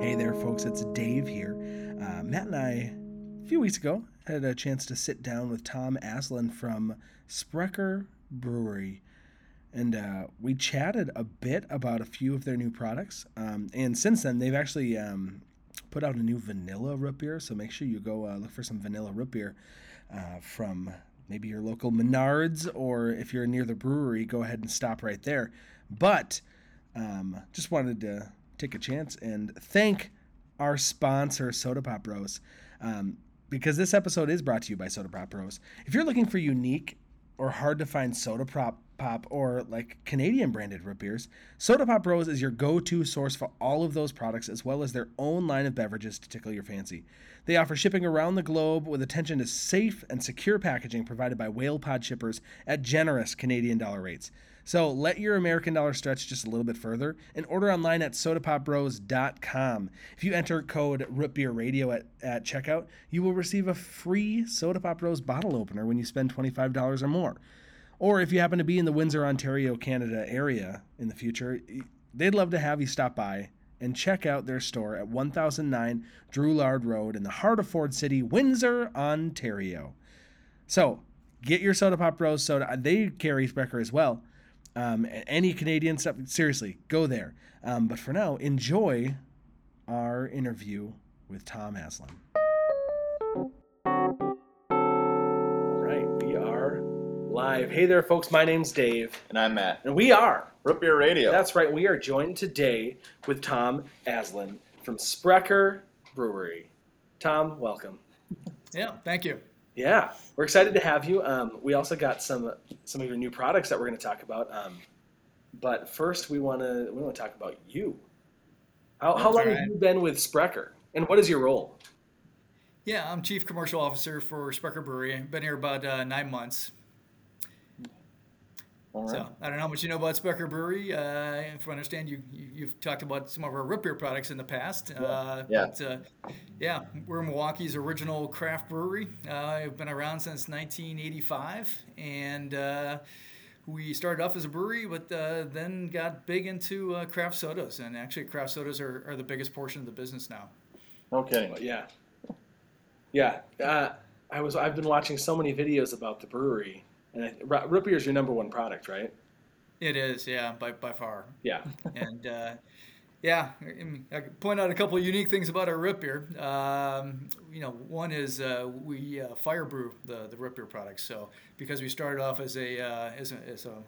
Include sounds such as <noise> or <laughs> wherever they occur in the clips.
Hey there, folks, it's Dave here. Uh, Matt and I, a few weeks ago, had a chance to sit down with Tom Aslan from Sprecher Brewery. And uh, we chatted a bit about a few of their new products. Um, and since then, they've actually um, put out a new vanilla root beer. So make sure you go uh, look for some vanilla root beer uh, from maybe your local Menards, or if you're near the brewery, go ahead and stop right there. But um, just wanted to take a chance and thank our sponsor, Soda Pop Bros, um, because this episode is brought to you by Soda Pop Bros. If you're looking for unique or hard to find soda pop pop or like Canadian branded root beers, Soda Pop Bros is your go-to source for all of those products as well as their own line of beverages to tickle your fancy. They offer shipping around the globe with attention to safe and secure packaging provided by whale pod shippers at generous Canadian dollar rates. So let your American dollar stretch just a little bit further and order online at sodapopbros.com. If you enter code rootbeerradio at, at checkout, you will receive a free Soda Pop Bros bottle opener when you spend $25 or more. Or if you happen to be in the Windsor, Ontario, Canada area in the future, they'd love to have you stop by and check out their store at 1009 Drouillard Road in the heart of Ford City, Windsor, Ontario. So get your Soda Pop Bros soda. They carry Sprecher as well. Um, any Canadian stuff, seriously, go there. Um, but for now, enjoy our interview with Tom Aslan. Live. Hey there, folks. My name's Dave, And I'm Matt. and we are. Root Beer Radio. That's right. We are joined today with Tom Aslin from Sprecher Brewery. Tom, welcome. Yeah, thank you. Yeah, we're excited to have you. Um, we also got some some of your new products that we're going to talk about. Um, but first, we want to we want to talk about you. How, how long all have you been with Sprecher, and what is your role? Yeah, I'm Chief Commercial Officer for Sprecher Brewery. I've been here about uh, nine months. All right. So I don't know how much you know about Sprecher Brewery. Uh, if I understand, you, you you've talked about some of our root beer products in the past. Uh, Yeah. But, uh, yeah, we're Milwaukee's original craft brewery. Uh, I've been around since 1985, and uh, we started off as a brewery, but uh, then got big into uh, craft sodas. And actually, craft sodas are, are the biggest portion of the business now. No kidding. Yeah, yeah. Uh, I was I've been watching so many videos about the brewery, and I, root beer is your number one product, right? It is, yeah, by, by far. Yeah. <laughs> and uh, yeah, I, mean, I could point out a couple of unique things about our root beer. Um, you know, one is uh, we uh, fire brew the the root beer products. So because we started off as a uh, as a, as a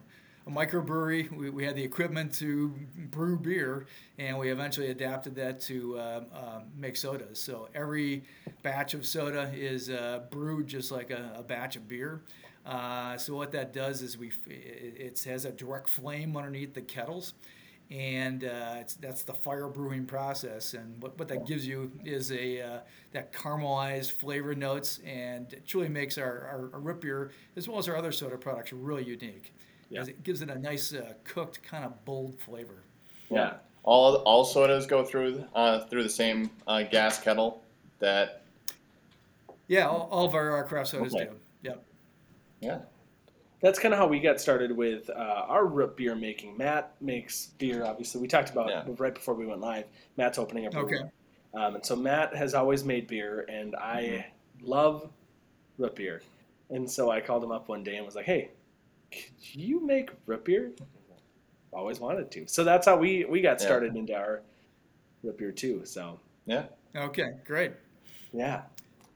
a microbrewery, we, we had the equipment to brew beer, and we eventually adapted that to uh, uh, make sodas. So every batch of soda is uh, brewed just like a, a batch of beer. Uh, so what that does is we it, it has a direct flame underneath the kettles, and uh, it's, that's the fire brewing process. And what, what that gives you is a uh, that caramelized flavor notes, and it truly makes our, our, our root beer as well as our other soda products really unique. Yeah. It gives it a nice uh, cooked kind of bold flavor. Yeah. All all sodas go through uh, through the same uh, gas kettle that. Yeah, all, all of our, our craft sodas Okay. do. Yep. Yeah. That's kind of how we got started with uh, our root beer making. Matt makes beer, obviously. We talked about Yeah. right before we went live. Matt's opening a brewery. Okay. Um, and so Matt has always made beer, and I love root beer. And so I called him up one day and was like, "Hey, could you make root beer?" Always wanted to. So that's how we we got Yeah. started into our root beer too. So Yeah. Okay, great. yeah.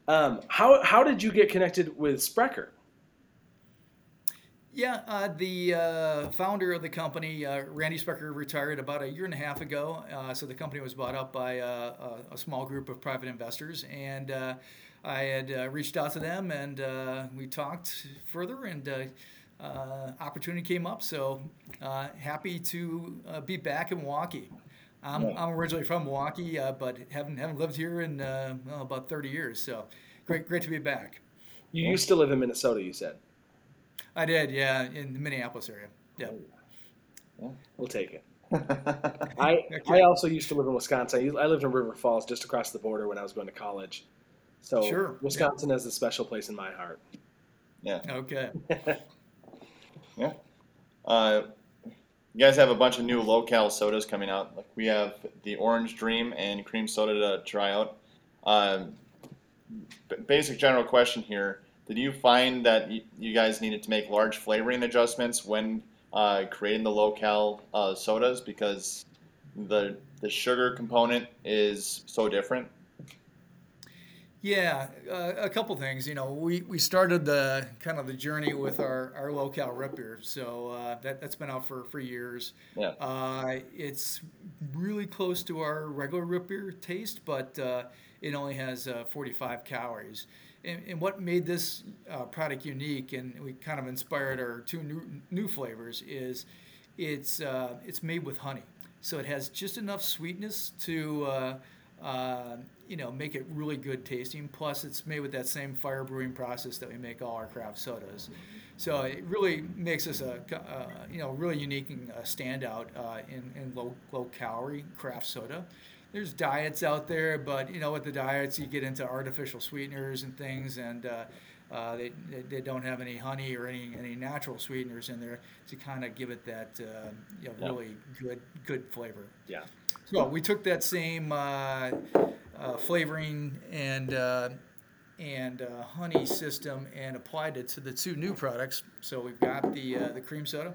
Um, how how did you get connected with Sprecher? Yeah, uh, the uh, founder of the company, uh, Randy Sprecher, retired about a year and a half ago. Uh, so the company was bought up by uh, a, a small group of private investors, and uh, I had uh, reached out to them, and uh, we talked further, and uh, uh, opportunity came up. So uh, happy to uh, be back in Milwaukee. I'm, Yeah. I'm originally from Milwaukee, uh, but haven't haven't lived here in uh, well, about 30 years. So great great to be back. You used to live in Minnesota, you said. I did, yeah, in the Minneapolis area. Yeah. We'll take it. <laughs> I I also used to live in Wisconsin. I lived in River Falls, just across the border when I was going to college. So Sure. Wisconsin has a special place in my heart. Yeah. Okay. <laughs> Yeah. Uh, you guys have a bunch of new low-cal sodas coming out. Like we have the Orange Dream and Cream Soda to try out. Um, basic general question here: Did you find that y- you guys needed to make large flavoring adjustments when uh, creating the low-cal uh, sodas because the the sugar component is so different? Yeah, uh, a couple things. You know, we, we started the kind of the journey with our, our low cal rip beer, so uh, that that's been out for, for years. Yeah. Uh, it's really close to our regular rip beer taste, but uh, it only has uh, 45 calories. And, and what made this uh, product unique, and we kind of inspired our two new new flavors, is it's uh, it's made with honey, so it has just enough sweetness to uh, uh, you know make it really good tasting. Plus, it's made with that same fire brewing process that we make all our craft sodas. So it really makes us a uh, you know really unique and standout uh, in, in low low calorie craft soda. There's diets out there, but you know with the diets you get into artificial sweeteners and things, and uh, uh, they, they don't have any honey or any any natural sweeteners in there to kind of give it that uh, you know Yeah. really good good flavor. Yeah. So we took that same uh, uh, flavoring and uh, and uh, honey system and applied it to the two new products. So we've got the uh, the cream soda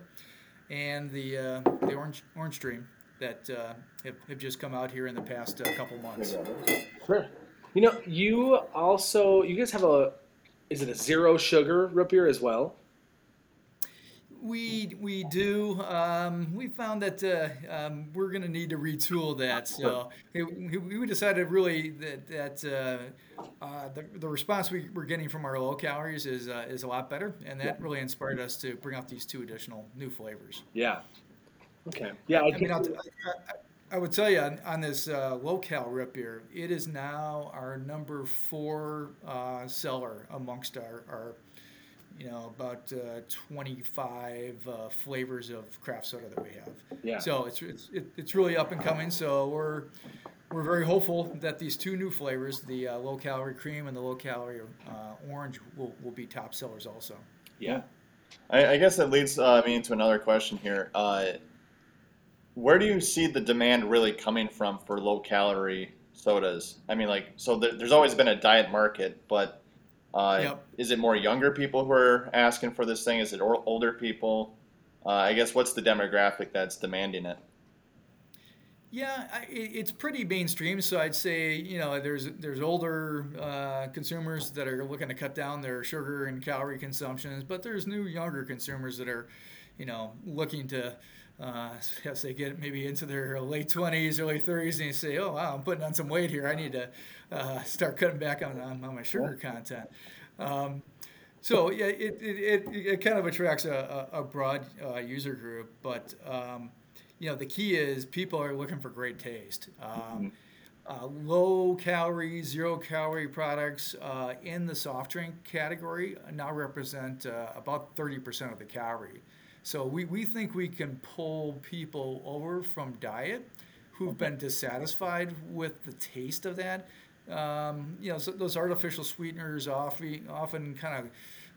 and the uh, the orange orange dream that uh, have, have just come out here in the past uh, couple months. Sure. You know, you also you guys have a is it a zero sugar root beer as well? We we do. Um, we found that uh, um, we're going to need to retool that. So we, decided really that that uh, uh, the, the response we, we're getting from our low calories is uh, is a lot better, and that really inspired us to bring out these two additional new flavors. Yeah. Okay. Yeah, I, I mean, I'll t- I, I, I would tell you on, on this uh, low cal rip beer, it is now our number four uh, seller amongst our, our you know, about uh, 25 uh, flavors of craft soda that we have. Yeah. So it's it's, it, it's really up and coming. So we're we're very hopeful that these two new flavors, the uh, low calorie cream and the low calorie uh, orange, will, will be top sellers also. yeah. I, I guess that leads uh, me into another question here. Where do you see the demand really coming from for low calorie sodas? I mean, like, so there, there's always been a diet market, but uh, Yep. is it more younger people who are asking for this thing? Is it older people? Uh, I guess what's the demographic that's demanding it? Yeah, I, it's pretty mainstream. So I'd say you know there's there's older uh, consumers that are looking to cut down their sugar and calorie consumptions, but there's new younger consumers that are, you know, looking to. Uh, <laughs> as they get maybe into their late 20s, early 30s, and they say, "Oh, wow, I'm putting on some weight here. I need to uh, start cutting back on, on, on my sugar content." Um, so yeah, it, it, it, it kind of attracts a, a, broad uh, user group, but um, you know the key is people are looking for great taste. Um, uh, low calorie, zero calorie products uh, in the soft drink category now represent uh, about 30% of the calorie. So we, we think we can pull people over from diet who've been dissatisfied with the taste of that. Um, you know, so those artificial sweeteners often, often kind of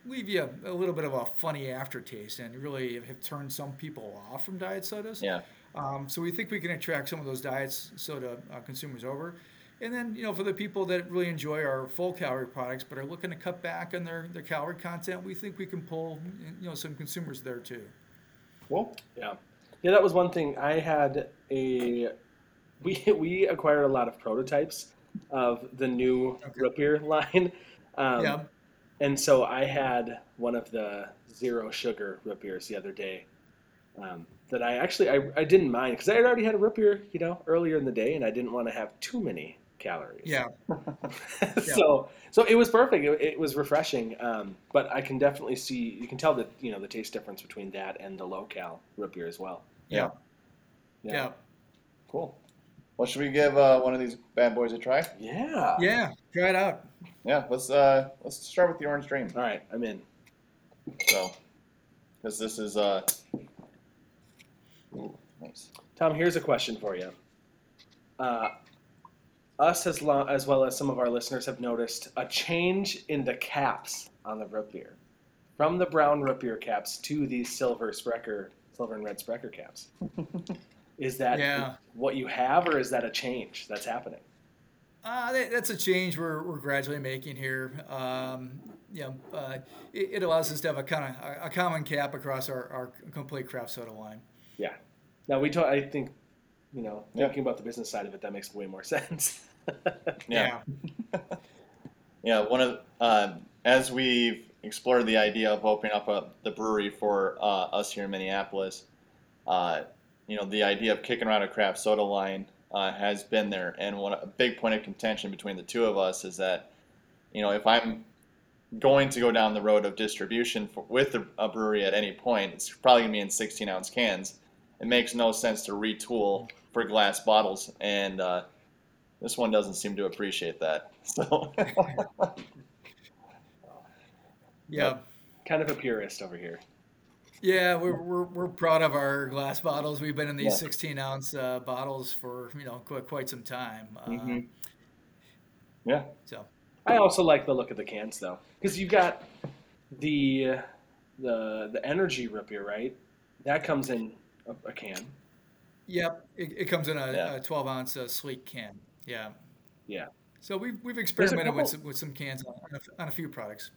leave you a, a little bit of a funny aftertaste and really have turned some people off from diet sodas. Yeah. Um, so we think we can attract some of those diet soda uh, consumers over. And then, you know, for the people that really enjoy our full calorie products but are looking to cut back on their, their calorie content, we think we can pull, you know, some consumers there too. Cool. Yeah. Yeah, that was one thing. I had a we <laughs> we acquired a lot of prototypes of the new Okay. root beer <laughs> line. Um, yeah. And so I had one of the zero sugar root beers the other day um, that I actually I, I didn't mind because I had already had a root beer, you know, earlier in the day, and I didn't want to have too many calories. <laughs> Yeah. so so it was perfect. It, it was refreshing. Um, but I can definitely see you can tell that you know the taste difference between that and the low cal root beer as well. Yeah. Yeah. Yeah. Cool. Well, should we give uh, one of these bad boys a try? Yeah. Yeah. Try it out. Yeah. Let's uh, let's start with the orange dream. All right, I'm in. So, because this is uh, ooh, nice. Tom, here's a question for you. Uh, us as, lo- as well as some of our listeners have noticed a change in the caps on the root beer, from the brown root beer caps to these silver Sprecher silver and red Sprecher caps. <laughs> is that Yeah. what you have, or is that a change that's happening? Uh, that, that's a change we're, we're gradually making here. Um, you know, uh, it, it allows us to have a kind of a, a common cap across our, our complete craft soda line. Yeah. Now we talk. I think, you know, Yeah. thinking about the business side of it, that makes way more <laughs> sense. Yeah. <laughs> Yeah, one of um, as we've explored the idea of opening up a, the brewery for uh, us here in Minneapolis, uh, you know, the idea of kicking around a craft soda line uh, has been there, and one a big point of contention between the two of us is that, you know, if I'm going to go down the road of distribution for, with a, a brewery at any point, it's probably gonna be in 16 ounce cans. It makes no sense to retool for glass bottles, and uh, this one doesn't seem to appreciate that. <laughs> So. Yeah. kind of a purist over here. Yeah, we're, we're, we're proud of our glass bottles. We've been in these Yeah. 16 ounce uh, bottles for you know quite, quite some time. Uh, Mhm. Yeah. So I also like the look of the cans though, because you've got the the the energy root beer, right? That comes in a, a can. Yep, it, it comes in a, Yeah. a 12 ounce uh, sleek can. Yeah. Yeah. So we've, we've experimented with some, with some cans on a, on a few products.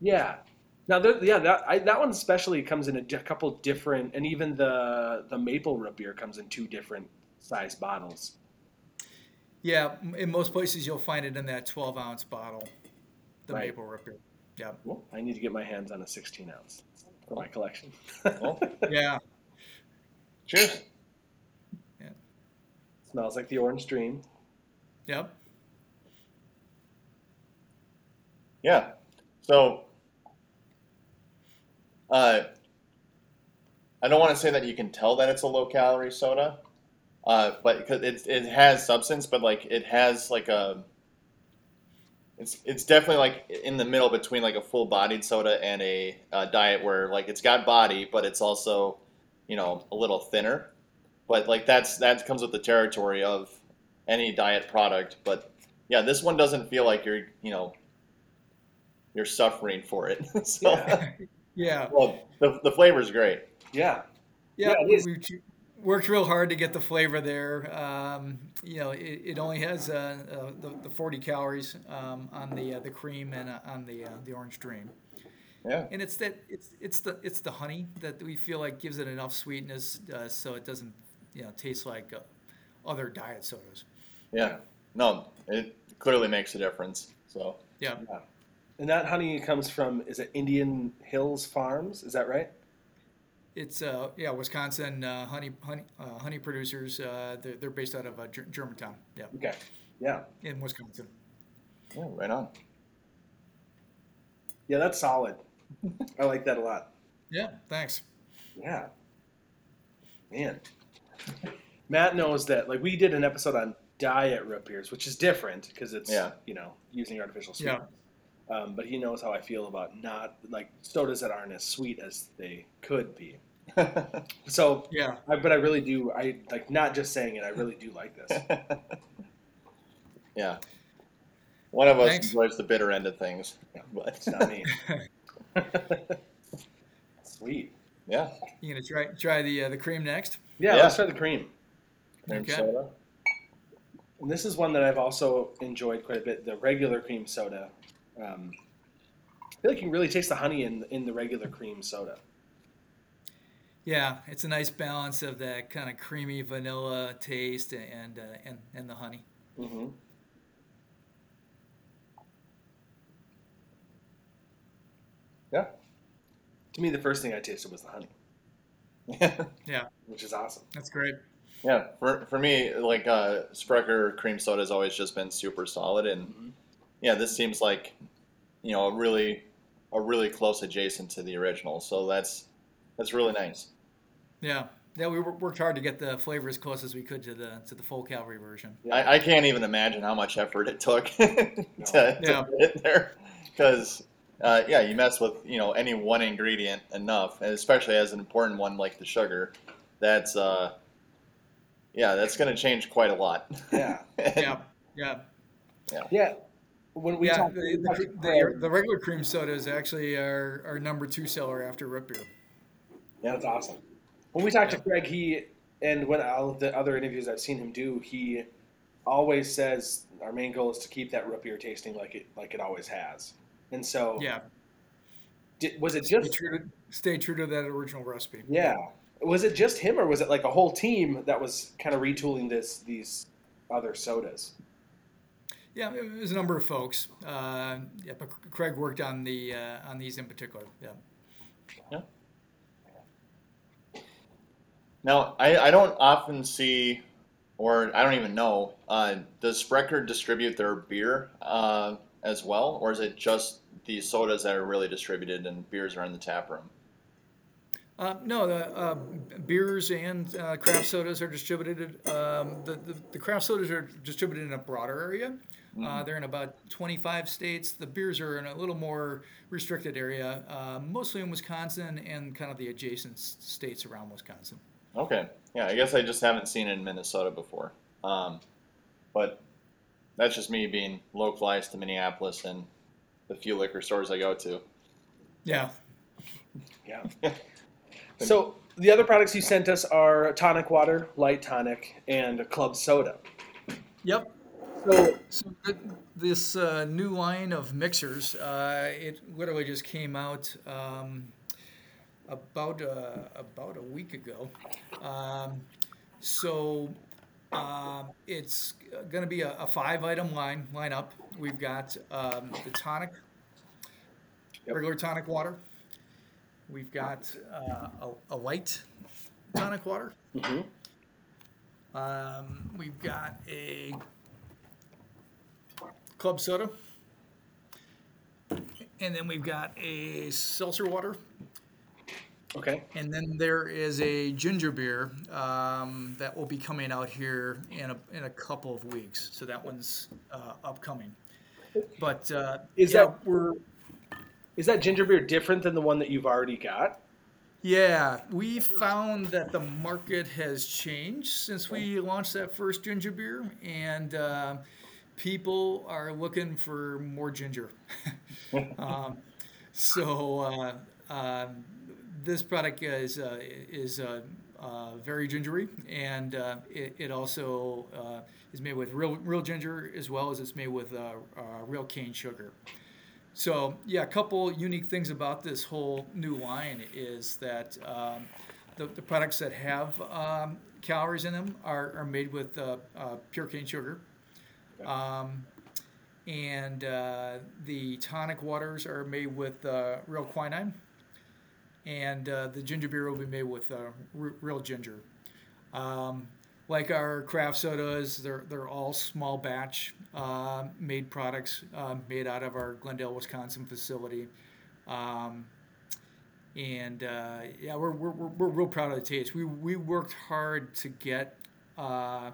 Yeah. Now, there, yeah, that I, that one especially comes in a couple different, and even the the maple root beer comes in two different size bottles. Yeah, in most places you'll find it in that 12 ounce bottle, the Right. maple root beer. Yeah. Well, I need to get my hands on a 16 ounce for my collection. Well, Yeah. <laughs> cheers. Smells like the orange dream. Yep. Yeah. So, uh, I don't want to say that you can tell that it's a low calorie soda, uh, but because it it has substance, but like it has like a. It's it's definitely like in the middle between like a full bodied soda and a uh, diet where like it's got body, but it's also, you know, a little thinner. But like that's that comes with the territory of any diet product. But yeah, this one doesn't feel like you're you know you're suffering for it. <laughs> so, Yeah. <laughs> Yeah. <laughs> well, the, the flavor's great. Yeah. Yeah. Yeah, it is. we we worked real hard to get the flavor there. Um, you know, it, it only has uh, uh, the, the 40 calories um, on the uh, the cream and uh, on the uh, the orange dream. Yeah. And it's that it's it's the it's the honey that we feel like gives it enough sweetness uh, so it doesn't you know taste like uh, other diet sodas. Yeah. No, it clearly makes a difference. So, Yeah. And that honey comes from is it Indian Hills Farms? Is that right? It's uh yeah Wisconsin uh, honey honey uh, honey producers. Uh, they're, they're based out of uh, Ger- Germantown. Yeah, Okay. Yeah. in Wisconsin. yeah, right on. Yeah, that's solid. <laughs> I like that a lot. Yeah. Thanks. Yeah. Man. Matt knows that like we did an episode on diet root beers, which is different because it's Yeah. you know using artificial Yeah. sweeteners. Um, but he knows how I feel about not like sodas that aren't as sweet as they could be. <laughs> So, Yeah. I, but I really do. I like not just saying it. I really do like this. <laughs> yeah. One of us Thanks. enjoys the bitter end of things. But It's not me. <laughs> Sweet. Yeah. You gonna try try the uh, the cream next? Yeah, Yeah. let's try the cream. Cream Okay. soda. And this is one that I've also enjoyed quite a bit. The regular cream soda. Um, I feel like you can really taste the honey in in the regular cream soda. Yeah, it's a nice balance of that kind of creamy vanilla taste and uh, and and the honey. Mm-hmm. Yeah. To me, the first thing I tasted was the honey, <laughs> Yeah, which is awesome. that's great. yeah. For, for me, like uh, Sprecher cream soda has always just been super solid, and Mhm. yeah, this seems like you know a really a really close adjacent to the original. So that's that's really nice. Yeah, yeah, we worked hard to get the flavor as close as we could to the to the full calorie version. I, I can't even imagine how much effort it took <laughs> to, to Yeah. get there because uh, yeah you mess with you know any one ingredient enough and especially as an important one like the sugar that's uh, yeah that's going to change quite a lot <laughs> Yeah. Yeah, yeah, Yeah. When we yeah. talked, The, we the, the, the regular cream sodas actually are our number two seller after root beer. yeah, that's awesome. when we talked to Craig, he and when all of the other interviews I've seen him do, he always says our main goal is to keep that root beer tasting like it like it always has. And so, Yeah, did, was it stay just true to stay true to that original recipe. yeah? Was it just him, or was it like a whole team that was kind of retooling this these other sodas? Yeah, it was a number of folks. Uh, yeah, but Craig worked on the uh, on these in particular. Yeah. Now, I, I don't often see, or I don't even know, uh, does Sprecher distribute their beer uh, as well, or is it just the sodas that are really distributed and beers are in the tap room? Uh, no, the uh, beers and uh, craft sodas are distributed. Um, the, the, the craft sodas are distributed in a broader area. Uh, they're in about 25 states. The beers are in a little more restricted area, uh, mostly in Wisconsin and kind of the adjacent states around Wisconsin. Okay, yeah, I guess I just haven't seen it in Minnesota before. Um, but that's just me being localized to Minneapolis and the few liquor stores I go to. Yeah. Yeah. <laughs> so the other products you sent us are tonic water, light tonic, and club soda. Yep. So So this uh, new line of mixers, uh, it literally just came out um, about uh, about a week ago. Um, so um, it's going to be a, a five-item line lineup. We've got um, the tonic, Yep. regular tonic water. We've got uh, a, a light tonic water. Mhm. Um, we've got a club soda. And then we've got a seltzer water. Okay, And then there is a ginger beer um, that will be coming out here in a, in a couple of weeks. So that one's uh, upcoming. But uh, is yeah, that we're is that ginger beer different than the one that you've already got? Yeah, we found that the market has changed since we launched that first ginger beer, and uh, people are looking for more ginger. <laughs> <laughs> um, so uh, um, this product is uh, is uh, uh, very gingery, and uh, it, it also uh, is made with real real ginger as well as it's made with real cane sugar. So yeah, a couple unique things about this whole new line is that um, the, the products that have um, calories in them are, are made with pure cane sugar. Um, and uh, the tonic waters are made with uh, real quinine. And uh, the ginger beer will be made with uh, r- real ginger. Um, like our craft sodas, they're, they're all small batch uh, made products uh, made out of our Glendale, Wisconsin facility. Um, and uh, yeah, we're, we're, we're, we're real proud of the taste. We, we worked hard to get uh,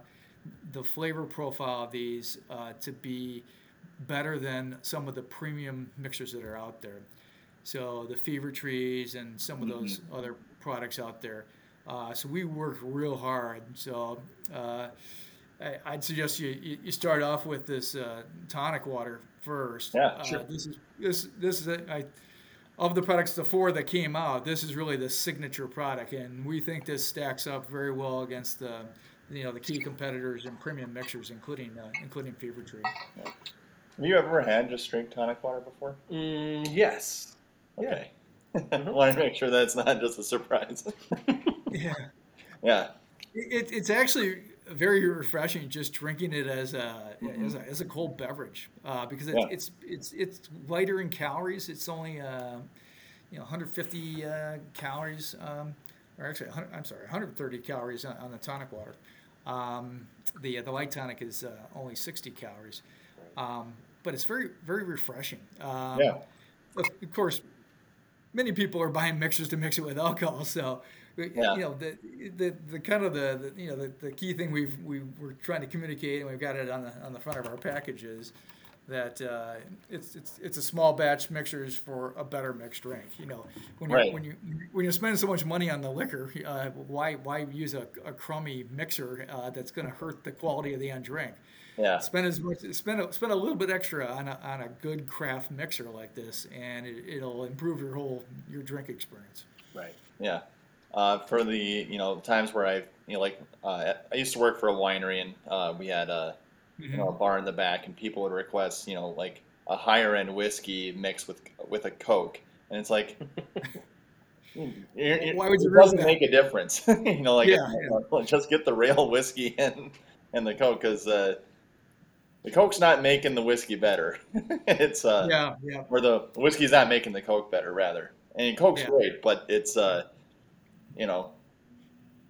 the flavor profile of these to be better than some of the premium mixers that are out there. So the Fever Trees and some of those other products out there. Uh, so we worked real hard. So uh, I, I'd suggest you, you, you start off with this uh, tonic water first. Yeah, uh, sure. This is this this is a, I, of the products, the four that came out, this is really the signature product, and we think this stacks up very well against the you know the key competitors in premium mixers, including uh, including Fever Tree. Have you ever had just straight tonic water before? Mm, yes. Okay. I want to make sure that's not just a surprise. <laughs> Yeah. yeah. It, it's actually very refreshing just drinking it as a Mhm. as a, as a cold beverage uh, because it's, Yeah. it's it's it's lighter in calories. It's only uh, you know 150 uh, calories, um, or actually 100, I'm sorry 130 calories on, on the tonic water. Um, the the light tonic is uh, only 60 calories, um, but it's very very refreshing. Um, Yeah. Of of course, many people are buying mixers to mix it with alcohol, so Yeah. you know the, the the kind of the, the you know the, the key thing we've we we're trying to communicate and we've got it on the on the front of our packages that uh, it's it's it's a small batch mixers for a better mixed drink. You know when you Right. when you when you're spending so much money on the liquor, uh, why why use a, a crummy mixer uh, that's going to hurt the quality of the end drink? Yeah. Spend as much spend a, spend a little bit extra on a, on a good craft mixer like this, and it, it'll improve your whole your drink experience. Right. Yeah. uh, for the you know times where I you know like uh, I used to work for a winery and uh, we had a you know a bar in the back and people would request you know like a higher end whiskey mixed with with a Coke and it's like. <laughs> you're- you're- Why would you it doesn't that? make a difference, <laughs> you know. Like, Yeah, uh, <laughs> just get the real whiskey and and the Coke because uh, the Coke's not making the whiskey better. <laughs> it's uh, Yeah, yeah, or the whiskey's not making the Coke better, rather. And Coke's Yeah. great, but it's uh, you know,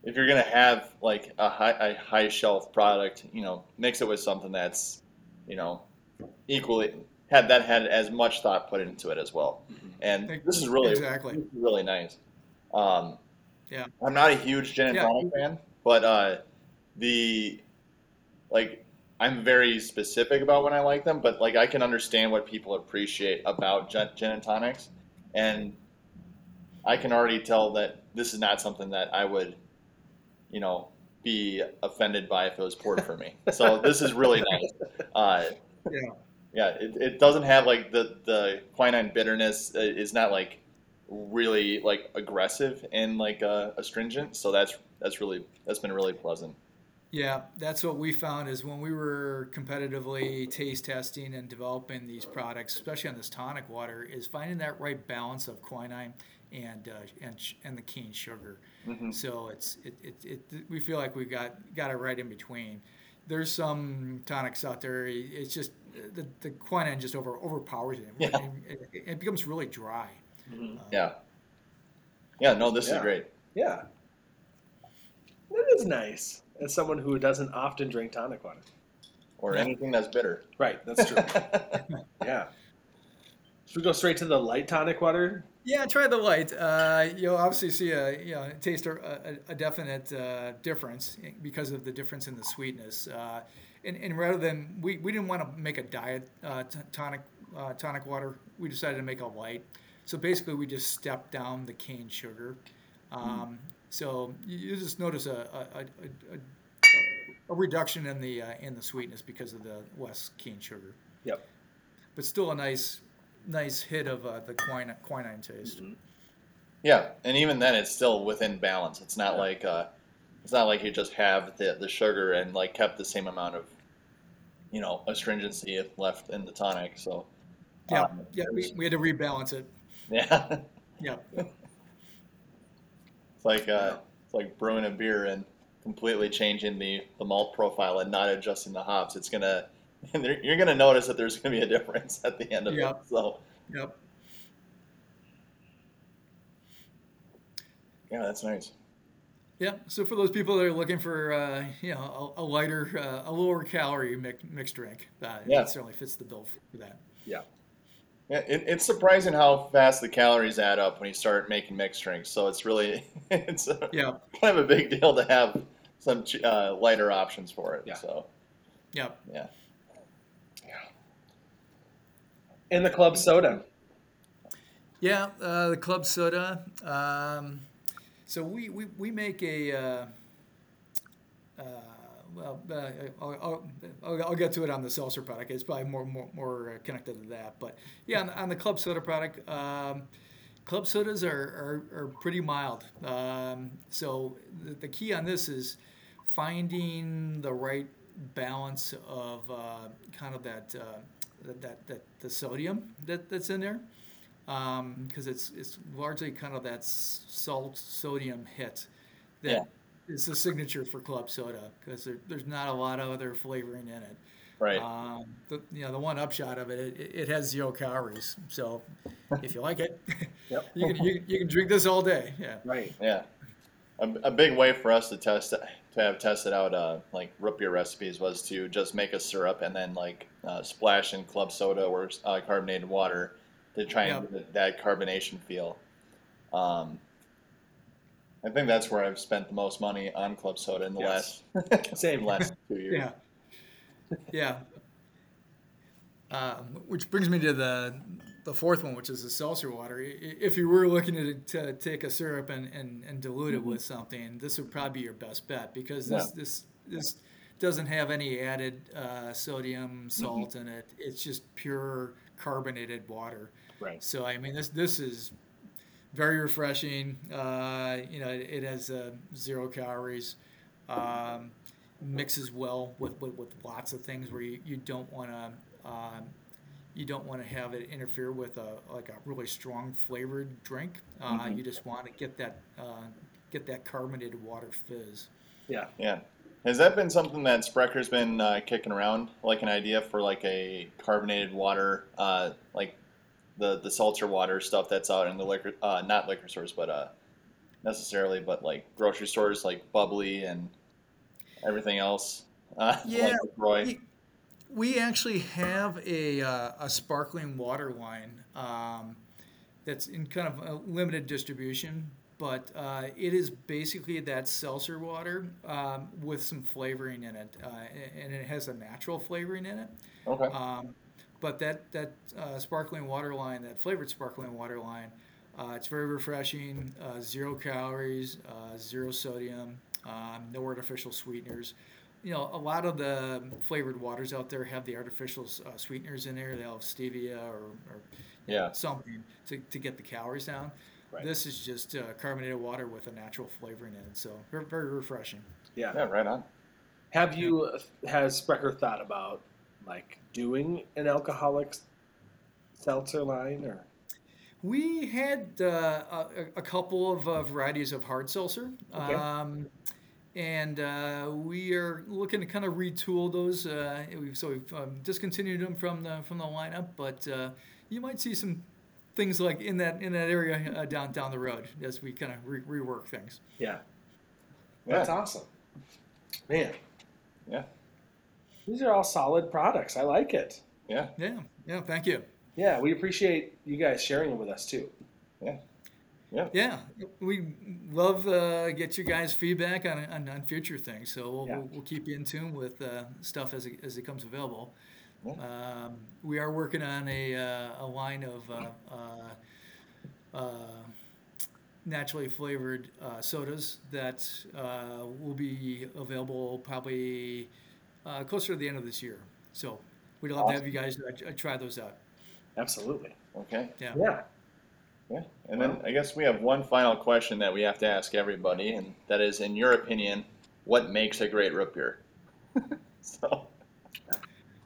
if you're gonna have like a high a high shelf product, you know, mix it with something that's, you know, equally had that had as much thought put into it as well. And this is really exactly. is really nice. Um, Yeah. I'm not a huge gin and Yeah. tonic fan, but uh, the like I'm very specific about when I like them, but like I can understand what people appreciate about gin, gin and tonics, and I can already tell that this is not something that I would, you know, be offended by if it was poured for me. So <laughs> this is really nice. Uh, Yeah. yeah, it, it doesn't have like the the quinine bitterness uh, is not like really like aggressive and like uh, astringent. So that's that's really that's been really pleasant. Yeah, that's what we found is when we were competitively taste testing and developing these products, especially on this tonic water, is finding that right balance of quinine and uh, and sh- and the cane sugar. Mhm. So it's it, it, it we feel like we got got it right in between. There's some tonics out there. It's just the, the quinine just over overpowers it. Yeah. It, it, it becomes really dry. Mhm. Uh, Yeah, yeah. No, this Yeah. is great. Yeah. That is nice. As someone who doesn't often drink tonic water. Or anything that's bitter. Right, that's true. <laughs> yeah. Should we go straight to the light tonic water? Yeah, try the light. Uh, you'll obviously see a you know taste a, a, a definite uh, difference because of the difference in the sweetness. Uh, and, and rather than we, we didn't want to make a diet uh, t- tonic uh, tonic water, we decided to make a light. So basically, we just stepped down the cane sugar. Um, So you, just notice a a, a, a, a reduction in the uh, in the sweetness because of the less cane sugar, Yep. but still a nice nice hit of uh, the quinine, quinine taste. Yeah, and even then, it's still within balance. It's not like uh, it's not like you just have the the sugar and like kept the same amount of, you know, astringency left in the tonic. So Yeah, um, yeah, we, we had to rebalance it. <laughs> yeah, Yeah, it's like uh, it's like brewing a beer and completely changing the the malt profile and not adjusting the hops. It's gonna <laughs> you're gonna notice that there's gonna be a difference at the end of Yeah. it. So yep. yeah, that's nice. Yeah, so for those people that are looking for, uh, you know, a, a lighter, uh, a lower calorie mix, mixed drink, uh, Yeah. it certainly fits the bill for that. Yeah, it, it's surprising how fast the calories add up when you start making mixed drinks. So it's really <laughs> it's a, Yeah, kind of a big deal to have some uh, lighter options for it. Yeah. So yeah. yeah, And the club soda. Yeah, uh, the club soda. Um, so we, we, we make a, uh, uh, well, uh, I'll, I'll, I'll, I'll get to it on the seltzer product. It's probably more more, more uh, connected to that. But yeah, on the, on the club soda product, um, club sodas are, are, are pretty mild. Um, so the, the key on this is finding the right balance of uh, kind of that, uh, that, that, the sodium that, that's in there because it's it's largely kind of that salt sodium hit that is the signature for club soda because there, there's not a lot of other flavoring in it. right. Um, the, you know the one upshot of it, it, it has zero calories. So if you like it, <laughs> Yep. you can you, can- you can drink this all day. Yeah. Right. yeah, a, a big way for us to test to have tested out uh, like root beer recipes was to just make a syrup and then like uh, splash in club soda or uh, carbonated water to try and Yep. get that carbonation feel. Um, I think that's where I've spent the most money on club soda in the Yes. last <laughs> Same. last two years. Yeah. Yeah. Um, which brings me to the the fourth one, which is the seltzer water. I- i- If you were looking to, to take a syrup and, and, and dilute it with something, this would probably be your best bet because this Yeah. this this doesn't have any added uh, sodium, salt in it. It's just pure carbonated water. Right. So I mean, this this is very refreshing. Uh, you know, it, it has uh, zero calories. Um, mixes well with, with, with, lots of things where you, you don't want to um, you don't want to have it interfere with a like a really strong flavored drink. Uh, mm-hmm. You just want to get that uh, get that carbonated water fizz. Yeah. Yeah. Has that been something that Sprecher's been uh, kicking around, like an idea for like a carbonated water, uh, like the the seltzer water stuff that's out in the liquor, uh, not liquor stores, but uh, necessarily, but like grocery stores, like bubbly and everything else. <laughs> Uh, yeah, like we, we, actually have a uh, a sparkling water line um, that's in kind of a limited distribution but uh, it is basically that seltzer water um, with some flavoring in it, uh, and it has a natural flavoring in it. Okay. Um, but that that uh, sparkling water line, that flavored sparkling water line, uh, it's very refreshing. Uh, zero calories, uh, zero sodium, um, no artificial sweeteners. You know, a lot of the flavored waters out there have the artificial sweeteners in there. They'll have stevia or, or yeah. Know, something to, to get the calories down. Right. This is just uh, carbonated water with a natural flavoring in it, so very, very refreshing. Yeah. Yeah, right on. Have you has Sprecher thought about like doing an alcoholic seltzer line or? We had uh, a, a, couple of uh, varieties of hard seltzer. Okay. Um, and uh, we are looking to kind of retool those. Uh, we've, so we've um, discontinued them from the from the lineup, but uh, you might see some things like in that in that area uh, down down the road as we kind of re- rework things. Yeah, that's yeah. awesome, man. Yeah, these are all solid products. I like it. Yeah, yeah, yeah. Thank you. Yeah, we appreciate you guys sharing them with us too. Yeah. Yeah. Yeah, we love uh, get your guys' feedback on, on, on future things. So we'll, yeah. we'll, we'll, keep you in tune with uh, stuff as it, as it comes available. Um, we are working on a, uh, a line of uh, uh, uh naturally flavored uh, sodas that uh, will be available probably closer to the end of this year. So we'd love awesome. to have you guys try those out. Absolutely. Okay. Yeah. Yeah. Yeah. And then I guess we have one final question that we have to ask everybody, and that is, in your opinion, what makes a great root beer? <laughs> so.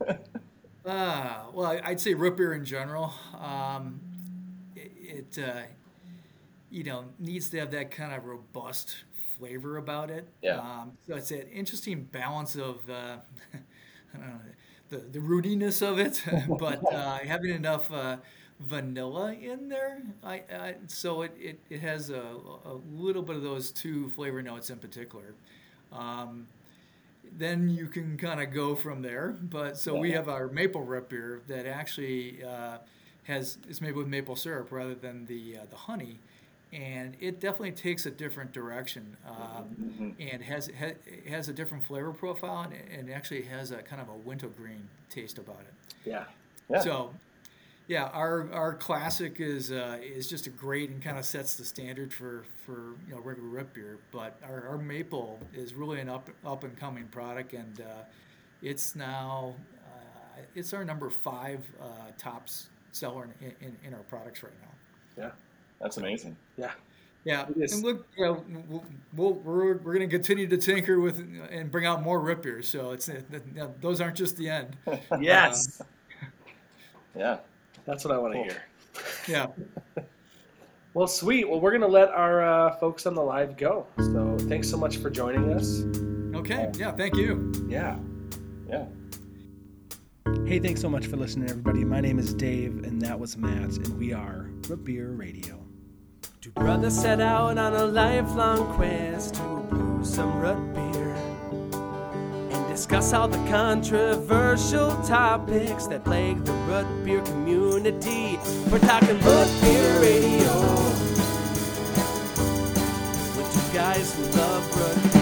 <laughs> Uh, well, I'd say root beer in general. Um, it, it uh, you know, needs to have that kind of robust flavor about it. Yeah. Um, so it's an interesting balance of uh, <laughs> I don't know, the the rootiness of it, <laughs> but <laughs> uh, having enough uh, vanilla in there. I, I so it, it, it has a, a little bit of those two flavor notes in particular. Um, then you can kind of go from there. But so we have our maple root beer that actually uh, has is made with maple syrup rather than the uh, the honey, and it definitely takes a different direction um, mm-hmm. and has has a different flavor profile and, and actually has a kind of a wintergreen taste about it. Yeah. yeah. So yeah, our our classic is uh, is just a great and kind of sets the standard for, for you know regular root beer. But our, our maple is really an up up and coming product, and uh, it's now uh, it's our number five uh, tops seller in, in, in, our products right now. Yeah, that's amazing. Yeah. Yeah, and look, you know, we'll, we are we're going to continue to tinker with and bring out more root beers. So it's you know, those aren't just the end. <laughs> yes. Um, yeah. That's what I want to hear. Yeah. <laughs> well, sweet. Well, we're going to let our uh, folks on the live go. So thanks so much for joining us. Okay. Yeah. Thank you. Yeah. Yeah. Hey, thanks so much for listening, everybody. My name is Dave, and that was Matt, and we are Root Beer Radio. Two brothers set out on a lifelong quest to brew some root beer and discuss all the controversial topics that plague the root beer community. We're talking root beer radio with two guys who love root beer.